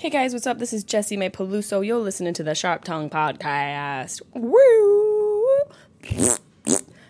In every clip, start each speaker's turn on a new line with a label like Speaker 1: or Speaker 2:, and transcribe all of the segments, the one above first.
Speaker 1: Hey guys, what's up? This is Jessimae Peluso. You're listening to the Sharp Tongue Podcast. Woo!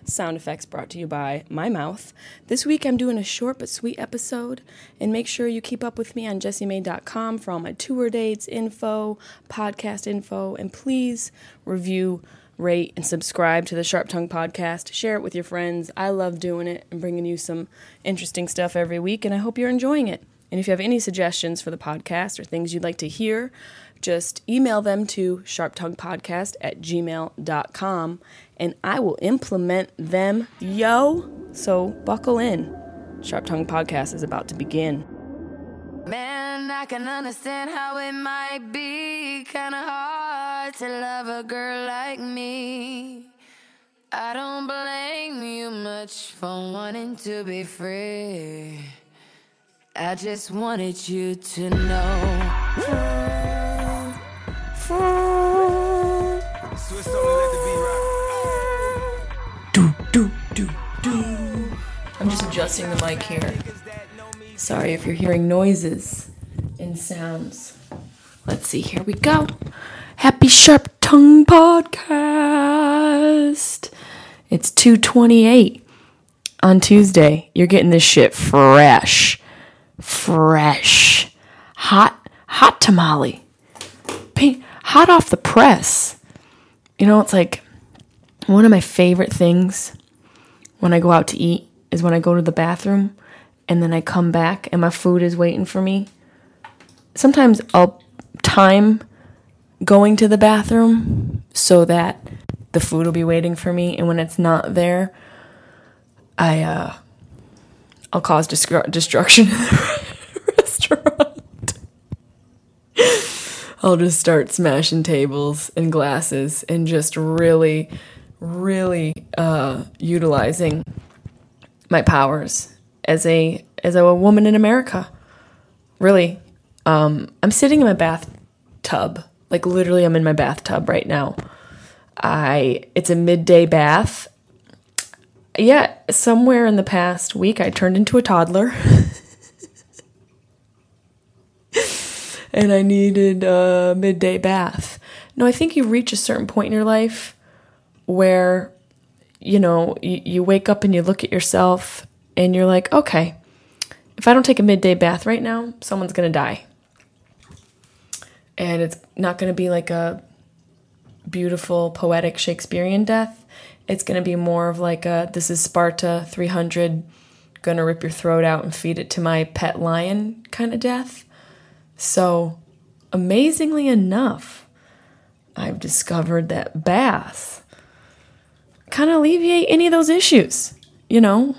Speaker 1: Sound effects brought to you by my mouth. This week I'm doing a short but sweet episode, and make sure you keep up with me on jessiemay.com for all my tour dates, info, podcast info, and please review, rate, and subscribe to the Sharp Tongue Podcast. Share it with your friends. I love doing it and bringing you some interesting stuff every week, and I hope you're enjoying it. And if you have any suggestions for the podcast or things you'd like to hear, just email them to sharptonguepodcast at gmail.com and I will implement them, yo. So buckle in. Sharp Tongue Podcast is about to begin.
Speaker 2: Man, I can understand how it might be kind of hard to love a girl like me. I don't blame you much for wanting to be free. I just wanted you to know.
Speaker 1: Do, do, do, do. I'm just adjusting the mic here. Sorry if you're hearing noises and sounds. Let's see, here we go. Happy Sharp Tongue Podcast. It's 228 on Tuesday. You're getting this shit fresh. Fresh. Hot, hot tamale. Hot off the press. You know, it's like one of my favorite things when I go out to eat is when I go to the bathroom and then I come back and my food is waiting for me. Sometimes I'll time going to the bathroom so that the food will be waiting for me and when it's not there, I uh I'll cause destru- destruction in the restaurant. I'll just start smashing tables and glasses and just really, really uh, utilizing my powers as a as a woman in America. Really, um, I'm sitting in my bathtub, like literally, I'm in my bathtub right now. I it's a midday bath. Yeah, somewhere in the past week, I turned into a toddler. and I needed a midday bath. No, I think you reach a certain point in your life where, you know, you, you wake up and you look at yourself and you're like, okay, if I don't take a midday bath right now, someone's going to die. And it's not going to be like a beautiful, poetic Shakespearean death. It's going to be more of like a this is Sparta 300, gonna rip your throat out and feed it to my pet lion kind of death. So, amazingly enough, I've discovered that baths kind of alleviate any of those issues. You know,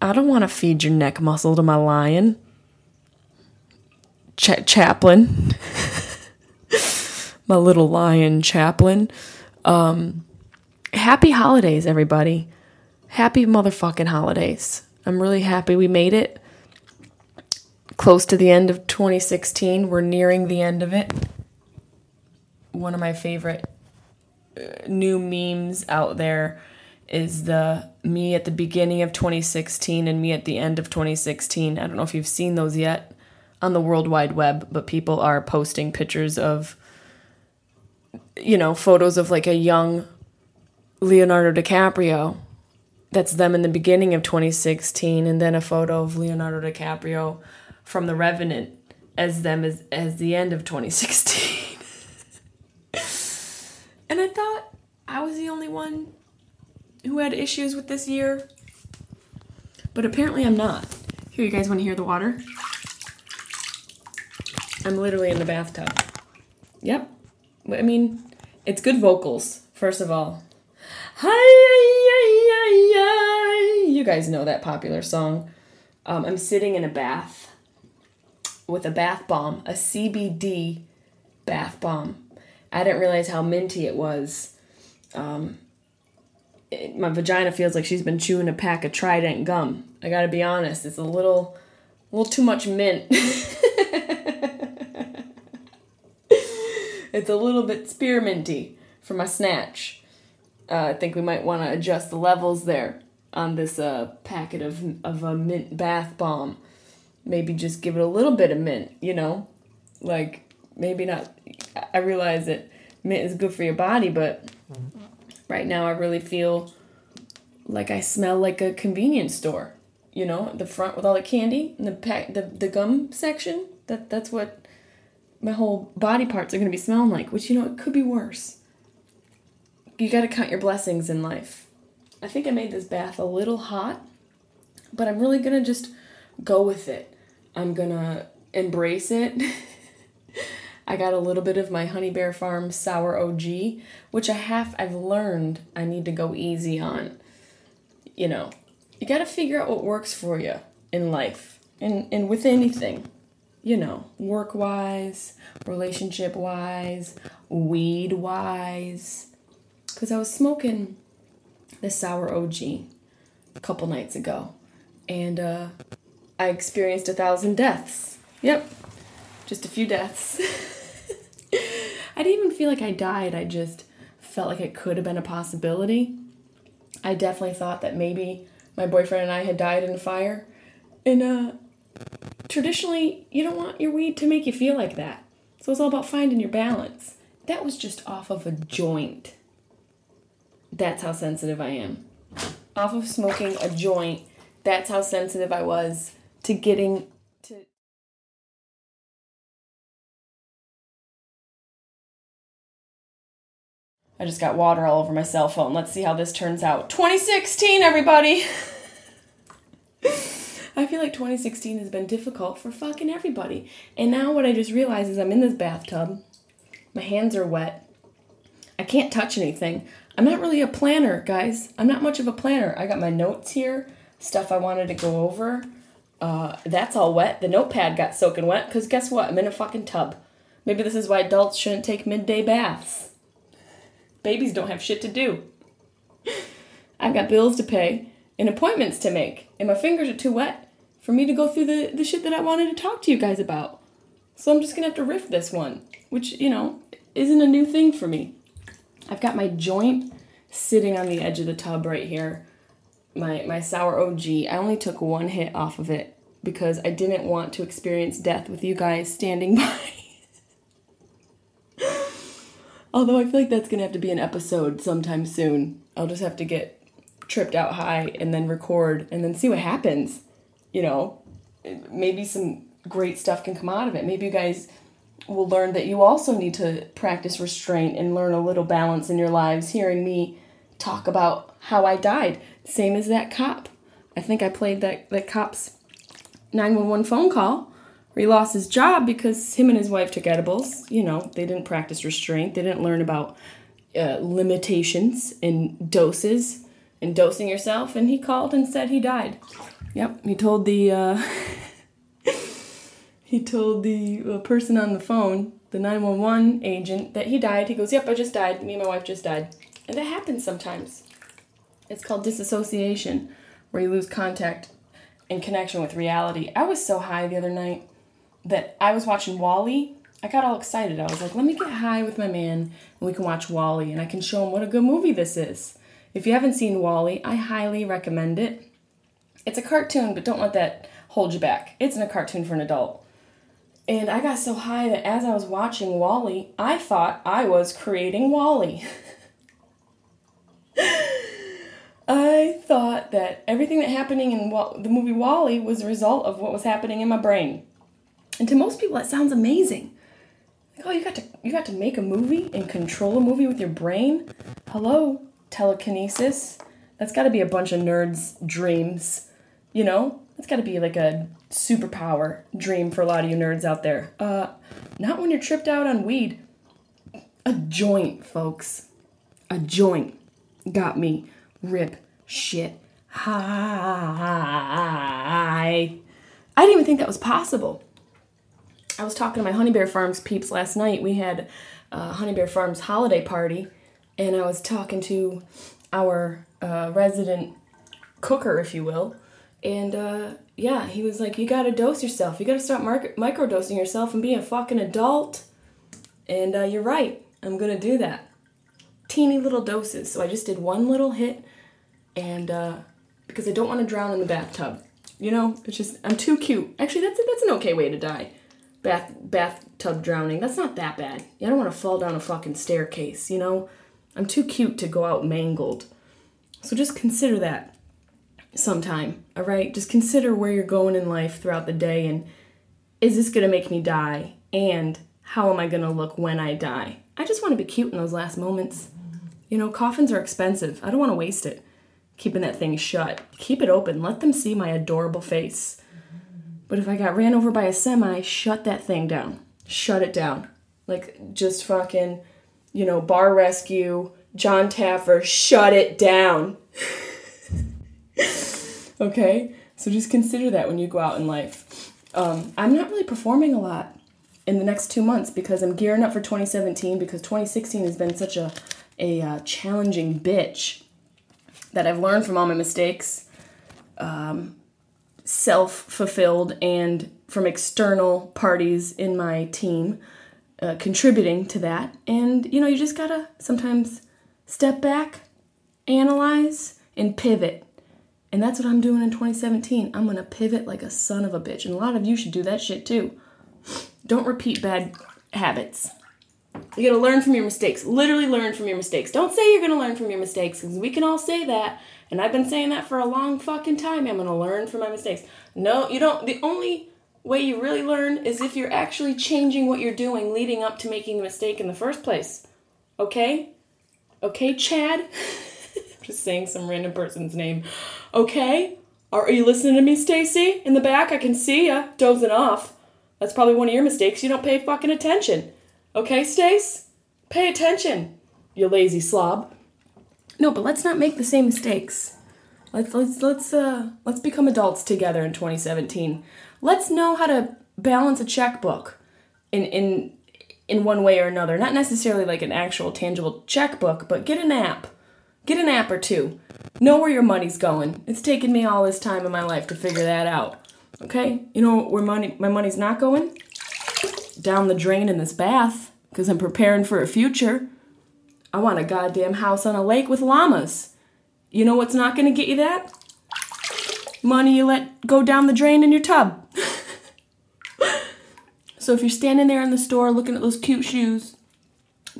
Speaker 1: I don't want to feed your neck muscle to my lion. Ch- chaplain. my little lion chaplain. Um, happy holidays, everybody. Happy motherfucking holidays. I'm really happy we made it close to the end of 2016. We're nearing the end of it. One of my favorite uh, new memes out there is the me at the beginning of 2016 and me at the end of 2016. I don't know if you've seen those yet on the World Wide Web, but people are posting pictures of, you know, photos of like a young Leonardo DiCaprio. That's them in the beginning of 2016, and then a photo of Leonardo DiCaprio from The Revenant as them as, as the end of 2016. and I thought I was the only one who had issues with this year. But apparently I'm not. Here, you guys want to hear the water? I'm literally in the bathtub. Yep. I mean, it's good vocals, first of all. You guys know that popular song. Um, I'm sitting in a bath with a bath bomb, a CBD bath bomb I didn't realize how minty it was. Um, it, my vagina feels like she's been chewing a pack of Trident gum. I gotta be honest, it's a little, a little too much mint. it's a little bit spearminty for my snatch. Uh, I think we might want to adjust the levels there on this uh, packet of of a mint bath bomb. Maybe just give it a little bit of mint, you know, like maybe not. I realize that mint is good for your body, but right now I really feel like I smell like a convenience store. You know, the front with all the candy and the pack, the the gum section. That that's what my whole body parts are gonna be smelling like. Which you know, it could be worse. You got to count your blessings in life. I think I made this bath a little hot, but I'm really gonna just go with it. I'm gonna embrace it. I got a little bit of my Honey Bear Farm Sour OG, which I have I've learned I need to go easy on. You know, you got to figure out what works for you in life and and with anything. You know, work-wise, relationship-wise, weed-wise. Cuz I was smoking the Sour OG a couple nights ago and uh I experienced a thousand deaths. Yep. Just a few deaths. I didn't even feel like I died. I just felt like it could have been a possibility. I definitely thought that maybe my boyfriend and I had died in a fire. And uh traditionally, you don't want your weed to make you feel like that. So it's all about finding your balance. That was just off of a joint. That's how sensitive I am. Off of smoking a joint, that's how sensitive I was to getting to I just got water all over my cell phone. Let's see how this turns out. 2016, everybody! I feel like 2016 has been difficult for fucking everybody. And now what I just realized is I'm in this bathtub. My hands are wet. I can't touch anything. I'm not really a planner, guys. I'm not much of a planner. I got my notes here, stuff I wanted to go over. Uh, that's all wet. The notepad got soaking wet because guess what? I'm in a fucking tub. Maybe this is why adults shouldn't take midday baths. Babies don't have shit to do. I've got bills to pay and appointments to make, and my fingers are too wet for me to go through the, the shit that I wanted to talk to you guys about. So I'm just gonna have to riff this one, which, you know, isn't a new thing for me. I've got my joint sitting on the edge of the tub right here. My my sour OG. I only took one hit off of it because I didn't want to experience death with you guys standing by. Although I feel like that's gonna have to be an episode sometime soon. I'll just have to get tripped out high and then record and then see what happens. You know, maybe some great stuff can come out of it. Maybe you guys will learn that you also need to practice restraint and learn a little balance in your lives hearing me talk about how I died. Same as that cop. I think I played that, that cop's 911 phone call where he lost his job because him and his wife took edibles. You know, they didn't practice restraint, they didn't learn about uh, limitations and doses and dosing yourself, and he called and said he died. Yep, he told the. Uh, he told the uh, person on the phone, the 911 agent, that he died. He goes, Yep, I just died. Me and my wife just died. And that happens sometimes. It's called disassociation, where you lose contact and connection with reality. I was so high the other night that I was watching WALL-E. I got all excited. I was like, let me get high with my man and we can watch WALL-E and I can show him what a good movie this is. If you haven't seen WALL-E, I highly recommend it. It's a cartoon, but don't let that hold you back. It's in a cartoon for an adult. And I got so high that as I was watching WALL-E, I thought I was creating WALL-E. I thought that everything that happening in the movie WALL-E was a result of what was happening in my brain. And to most people, that sounds amazing. Like, oh, you got to you got to make a movie and control a movie with your brain. Hello, telekinesis. That's got to be a bunch of nerds' dreams. You know, that's got to be like a superpower dream for a lot of you nerds out there. Uh, not when you're tripped out on weed. A joint, folks. A joint got me rip shit high. I didn't even think that was possible. I was talking to my Honey Bear Farms peeps last night. We had uh, Honey Bear Farms holiday party, and I was talking to our uh, resident cooker, if you will, and uh, yeah, he was like, "You gotta dose yourself. You gotta start mar- microdosing yourself and be a fucking adult." And uh, you're right. I'm gonna do that. Teeny little doses. So I just did one little hit, and uh, because I don't want to drown in the bathtub. You know, it's just I'm too cute. Actually, that's that's an okay way to die. Bath bathtub drowning. That's not that bad. I don't want to fall down a fucking staircase. You know, I'm too cute to go out mangled. So just consider that sometime. All right, just consider where you're going in life throughout the day, and is this gonna make me die? And how am I gonna look when I die? I just want to be cute in those last moments. You know, coffins are expensive. I don't want to waste it keeping that thing shut. Keep it open. Let them see my adorable face. But if I got ran over by a semi, shut that thing down. Shut it down. Like, just fucking, you know, bar rescue, John Taffer, shut it down. okay? So just consider that when you go out in life. Um, I'm not really performing a lot in the next two months because I'm gearing up for 2017 because 2016 has been such a, a uh, challenging bitch that I've learned from all my mistakes, um, self fulfilled, and from external parties in my team uh, contributing to that. And you know, you just gotta sometimes step back, analyze, and pivot. And that's what I'm doing in 2017. I'm gonna pivot like a son of a bitch. And a lot of you should do that shit too. Don't repeat bad habits. You gotta learn from your mistakes. Literally learn from your mistakes. Don't say you're gonna learn from your mistakes, because we can all say that. And I've been saying that for a long fucking time. I'm gonna learn from my mistakes. No, you don't. The only way you really learn is if you're actually changing what you're doing leading up to making the mistake in the first place. Okay? Okay, Chad? Just saying some random person's name. Okay? Are, you listening to me, Stacy? In the back, I can see ya, dozing off. That's probably one of your mistakes. You don't pay fucking attention. Okay, Stace? Pay attention, you lazy slob. No, but let's not make the same mistakes. Let's let's let's uh let's become adults together in 2017. Let's know how to balance a checkbook in in in one way or another. Not necessarily like an actual tangible checkbook, but get an app. Get an app or two. Know where your money's going. It's taken me all this time in my life to figure that out. Okay? You know where money my money's not going? down the drain in this bath because I'm preparing for a future. I want a goddamn house on a lake with llamas. You know what's not going to get you that? Money you let go down the drain in your tub. so if you're standing there in the store looking at those cute shoes,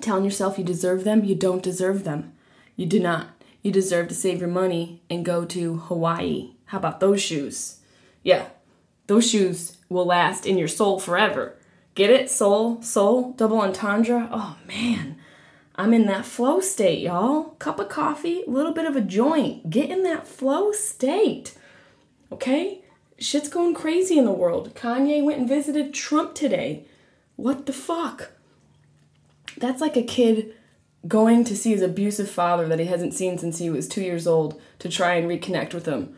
Speaker 1: telling yourself you deserve them, you don't deserve them. You do not. You deserve to save your money and go to Hawaii. How about those shoes? Yeah, those shoes will last in your soul forever. Get it? Soul, soul, double entendre. Oh man, I'm in that flow state, y'all. Cup of coffee, little bit of a joint. Get in that flow state. Okay? Shit's going crazy in the world. Kanye went and visited Trump today. What the fuck? That's like a kid going to see his abusive father that he hasn't seen since he was two years old to try and reconnect with him.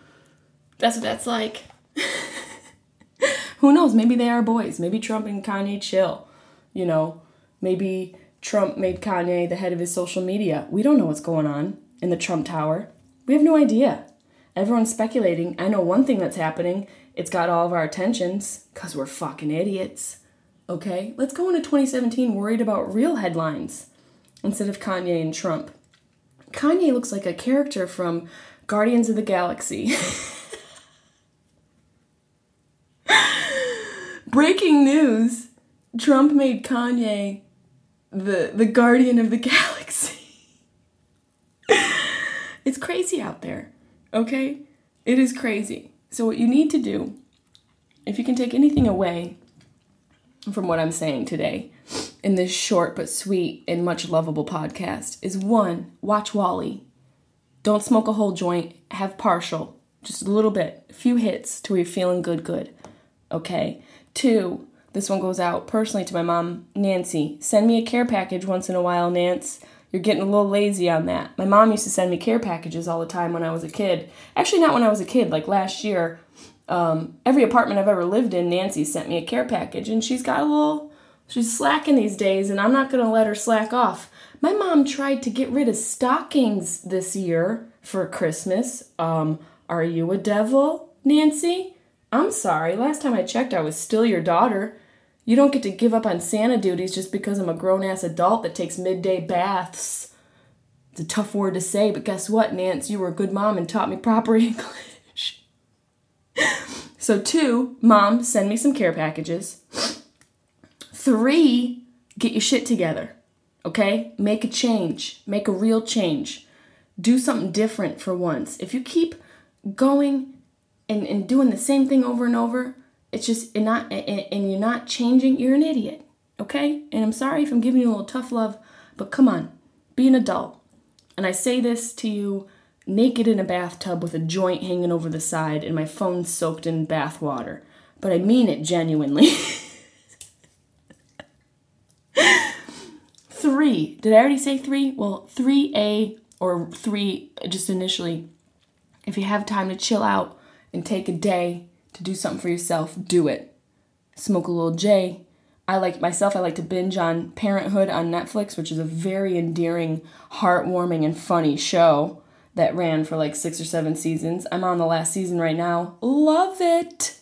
Speaker 1: That's what that's like. Who knows? Maybe they are boys. Maybe Trump and Kanye chill. You know, maybe Trump made Kanye the head of his social media. We don't know what's going on in the Trump Tower. We have no idea. Everyone's speculating. I know one thing that's happening. It's got all of our attentions because we're fucking idiots. Okay? Let's go into 2017 worried about real headlines instead of Kanye and Trump. Kanye looks like a character from Guardians of the Galaxy. Breaking news Trump made Kanye the, the guardian of the galaxy. it's crazy out there, okay? It is crazy. So, what you need to do, if you can take anything away from what I'm saying today in this short but sweet and much lovable podcast, is one, watch WALL-E. Don't smoke a whole joint, have partial, just a little bit, a few hits till you're feeling good, good, okay? Two, this one goes out personally to my mom, Nancy. Send me a care package once in a while, Nance. You're getting a little lazy on that. My mom used to send me care packages all the time when I was a kid. Actually, not when I was a kid, like last year. Um, every apartment I've ever lived in, Nancy sent me a care package, and she's got a little She's slacking these days, and I'm not gonna let her slack off. My mom tried to get rid of stockings this year for Christmas. Um, are you a devil, Nancy? I'm sorry, last time I checked, I was still your daughter. You don't get to give up on Santa duties just because I'm a grown ass adult that takes midday baths. It's a tough word to say, but guess what, Nance? You were a good mom and taught me proper English. So, two, mom, send me some care packages. Three, get your shit together. Okay? Make a change. Make a real change. Do something different for once. If you keep going and, and doing the same thing over and over, it's just and not and, and you're not changing, you're an idiot. Okay? And I'm sorry if I'm giving you a little tough love, but come on, be an adult. And I say this to you naked in a bathtub with a joint hanging over the side and my phone soaked in bath water. But I mean it genuinely. three. Did I already say three? Well, 3A or three just initially. If you have time to chill out and take a day to do something for yourself, do it. Smoke a little J. I like myself, I like to binge on Parenthood on Netflix, which is a very endearing, heartwarming, and funny show that ran for like six or seven seasons. I'm on the last season right now. Love it!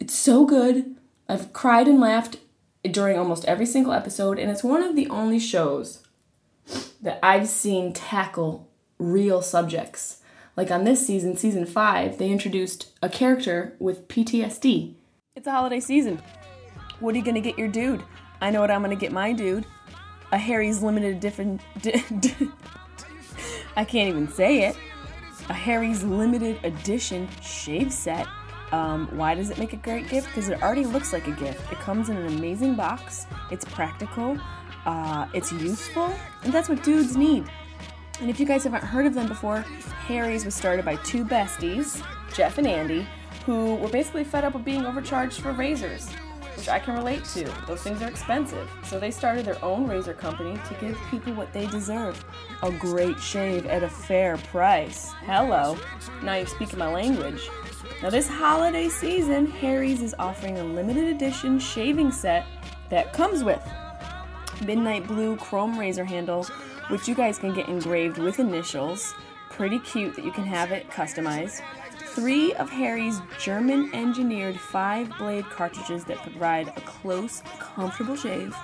Speaker 1: It's so good. I've cried and laughed during almost every single episode, and it's one of the only shows that I've seen tackle real subjects. Like on this season, season five, they introduced a character with PTSD. It's a holiday season. What are you gonna get your dude? I know what I'm gonna get my dude. A Harry's limited different. Di- I can't even say it. A Harry's limited edition shave set. Um, why does it make a great gift? Because it already looks like a gift. It comes in an amazing box. It's practical. Uh, it's useful, and that's what dudes need. And if you guys haven't heard of them before, Harry's was started by two besties, Jeff and Andy, who were basically fed up with being overcharged for razors, which I can relate to. Those things are expensive. So they started their own razor company to give people what they deserve a great shave at a fair price. Hello. Now you're speaking my language. Now, this holiday season, Harry's is offering a limited edition shaving set that comes with midnight blue chrome razor handle, which you guys can get engraved with initials. Pretty cute that you can have it customized. Three of Harry's German engineered five blade cartridges that provide a close, comfortable shave.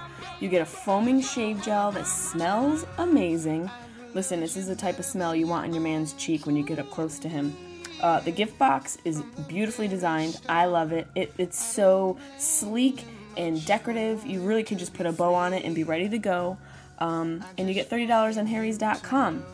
Speaker 1: You get a foaming shave gel that smells amazing. Listen, this is the type of smell you want on your man's cheek when you get up close to him. Uh, the gift box is beautifully designed. I love it. it. It's so sleek and decorative. You really can just put a bow on it and be ready to go. Um, and you get $30 on Harry's.com.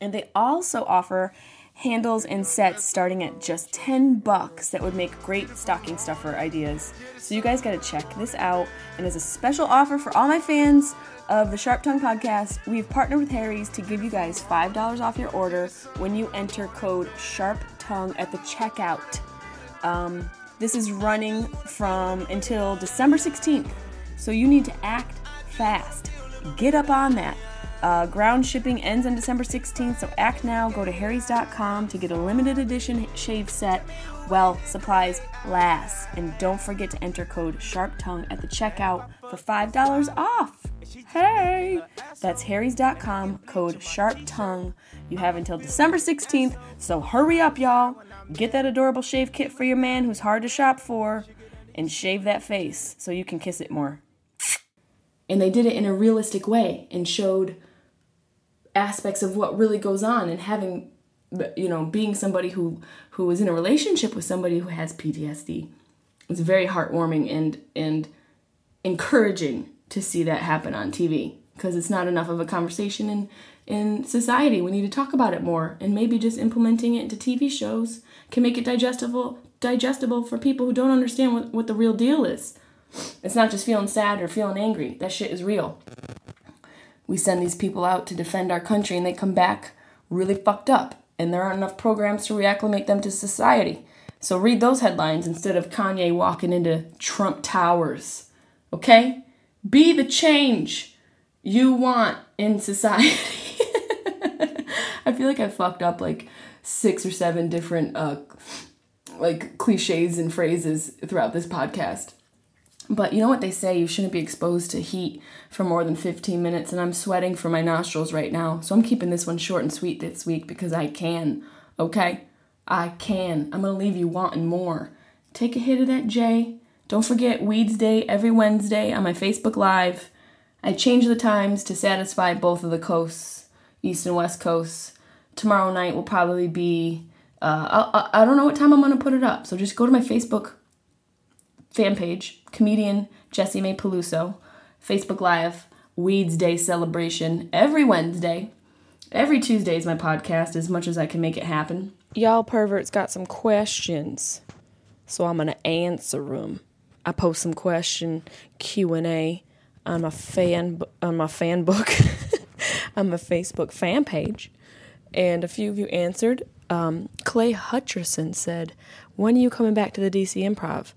Speaker 1: And they also offer handles and sets starting at just 10 bucks that would make great stocking stuffer ideas. So you guys got to check this out. And as a special offer for all my fans of the Sharp Tongue podcast, we've partnered with Harry's to give you guys $5 off your order when you enter code Sharp Tongue at the checkout. Um, this is running from until December 16th. So you need to act fast. Get up on that. Uh, ground shipping ends on December 16th, so act now. Go to harrys.com to get a limited edition shave set while supplies last. And don't forget to enter code SHARPTONGUE at the checkout for $5 off. Hey! That's harrys.com, code SHARPTONGUE. You have until December 16th, so hurry up, y'all. Get that adorable shave kit for your man who's hard to shop for, and shave that face so you can kiss it more. And they did it in a realistic way and showed aspects of what really goes on and having you know being somebody who who is in a relationship with somebody who has PTSD it's very heartwarming and and encouraging to see that happen on TV because it's not enough of a conversation in in society. We need to talk about it more and maybe just implementing it into TV shows can make it digestible digestible for people who don't understand what, what the real deal is it's not just feeling sad or feeling angry that shit is real we send these people out to defend our country and they come back really fucked up and there aren't enough programs to reacclimate them to society. So read those headlines instead of Kanye walking into Trump Towers. Okay? Be the change you want in society. I feel like I fucked up like six or seven different uh like cliches and phrases throughout this podcast. But you know what they say, you shouldn't be exposed to heat for more than 15 minutes, and I'm sweating from my nostrils right now. So I'm keeping this one short and sweet this week because I can, okay? I can. I'm gonna leave you wanting more. Take a hit of that J. Don't forget Weeds Day every Wednesday on my Facebook Live. I change the times to satisfy both of the coasts, East and West Coasts. Tomorrow night will probably be, uh, I, I don't know what time I'm gonna put it up, so just go to my Facebook fan page, comedian Jessimae Peluso, Facebook Live, Weeds Day celebration every Wednesday. Every Tuesday is my podcast, as much as I can make it happen. Y'all perverts got some questions, so I'm gonna answer them. I post some question Q and A on my fan on my fan book on my Facebook fan page, and a few of you answered. Um, Clay Hutcherson said, "When are you coming back to the DC Improv?"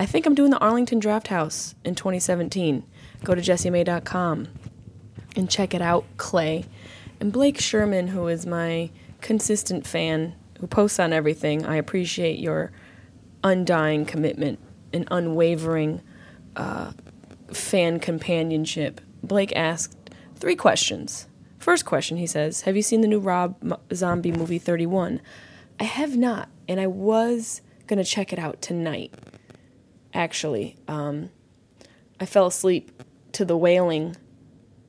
Speaker 1: I think I'm doing the Arlington Draft House in 2017. Go to jessiemay.com and check it out, Clay. And Blake Sherman, who is my consistent fan, who posts on everything, I appreciate your undying commitment and unwavering uh, fan companionship. Blake asked three questions. First question, he says, Have you seen the new Rob Zombie movie 31? I have not, and I was going to check it out tonight actually. Um, I fell asleep to the wailing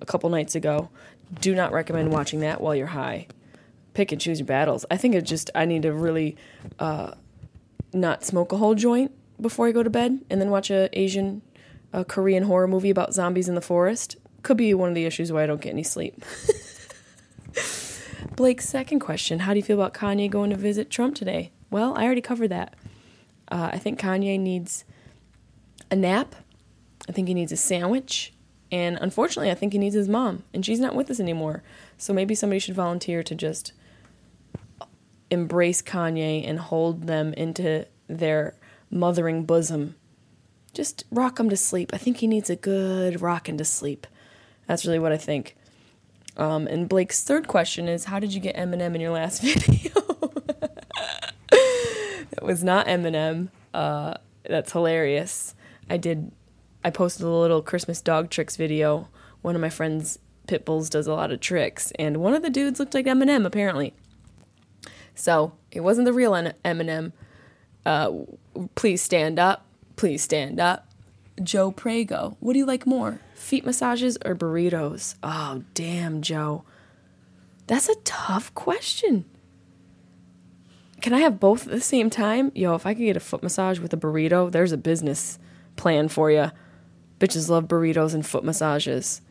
Speaker 1: a couple nights ago. Do not recommend watching that while you're high. Pick and choose your battles. I think it just I need to really uh, not smoke a whole joint before I go to bed, and then watch a Asian, a Korean horror movie about zombies in the forest. Could be one of the issues why I don't get any sleep. Blake's second question: How do you feel about Kanye going to visit Trump today? Well, I already covered that. Uh, I think Kanye needs a nap. I think he needs a sandwich. And unfortunately, I think he needs his mom, and she's not with us anymore. So maybe somebody should volunteer to just embrace Kanye and hold them into their mothering bosom. Just rock him to sleep. I think he needs a good rocking to sleep. That's really what I think. Um, and Blake's third question is How did you get Eminem in your last video? that was not Eminem. Uh, that's hilarious. I did I posted a little Christmas dog tricks video. One of my friends Pitbulls does a lot of tricks, and one of the dudes looked like Eminem apparently. So it wasn't the real Eminem. Uh, please stand up. Please stand up. Joe Prego. What do you like more, feet massages or burritos? Oh, damn, Joe. That's a tough question. Can I have both at the same time? Yo, if I could get a foot massage with a burrito, there's a business plan for you. Bitches love burritos and foot massages.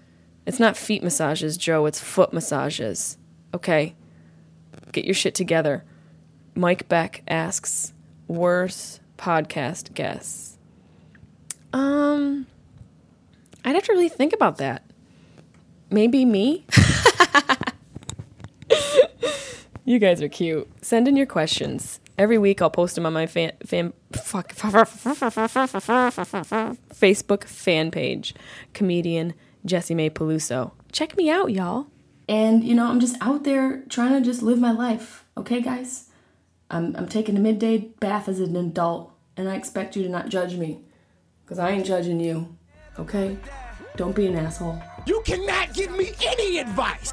Speaker 1: It's not feet massages, Joe, it's foot massages. Okay? Get your shit together. Mike Beck asks, worst podcast guests. Um, I'd have to really think about that. Maybe me? you guys are cute. Send in your questions. Every week I'll post them on my fan, fan fuck, Facebook fan page, comedian Jessimae Peluso. Check me out, y'all. And you know, I'm just out there trying to just live my life. Okay, guys? I'm I'm taking a midday bath as an adult, and I expect you to not judge me. Cause I ain't judging you. Okay? Don't be an asshole.
Speaker 3: You cannot give me any advice.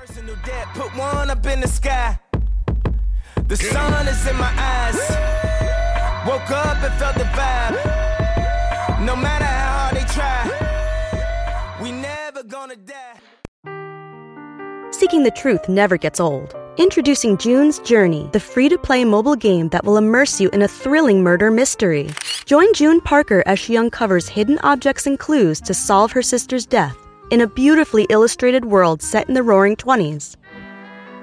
Speaker 3: The sun is in my eyes. Woke up and felt the vibe. No matter how hard they try, we never gonna die.
Speaker 4: Seeking the truth never gets old. Introducing June's Journey, the free to play mobile game that will immerse you in a thrilling murder mystery. Join June Parker as she uncovers hidden objects and clues to solve her sister's death in a beautifully illustrated world set in the roaring 20s.